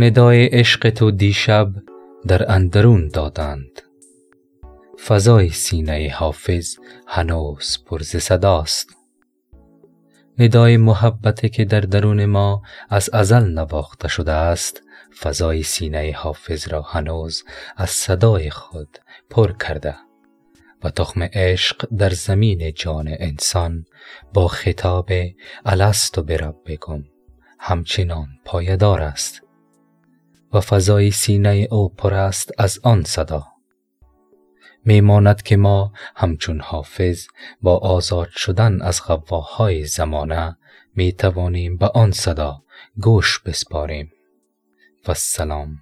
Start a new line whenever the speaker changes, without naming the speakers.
ندای عشق تو دیشب در اندرون دادند. فضای سینه حافظ هنوز پر ز صداست. ندای محبت که در درون ما از ازل نواخته شده است فضای سینه حافظ را هنوز از صدای خود پر کرده. و تخم عشق در زمین جان انسان با خطاب الست بربکم همچنان پایدار است. و فضای سینه او پر است از آن صدا. میماند که ما همچون حافظ با آزاد شدن از غواهای زمانه می توانیم به آن صدا گوش بسپاریم. و السلام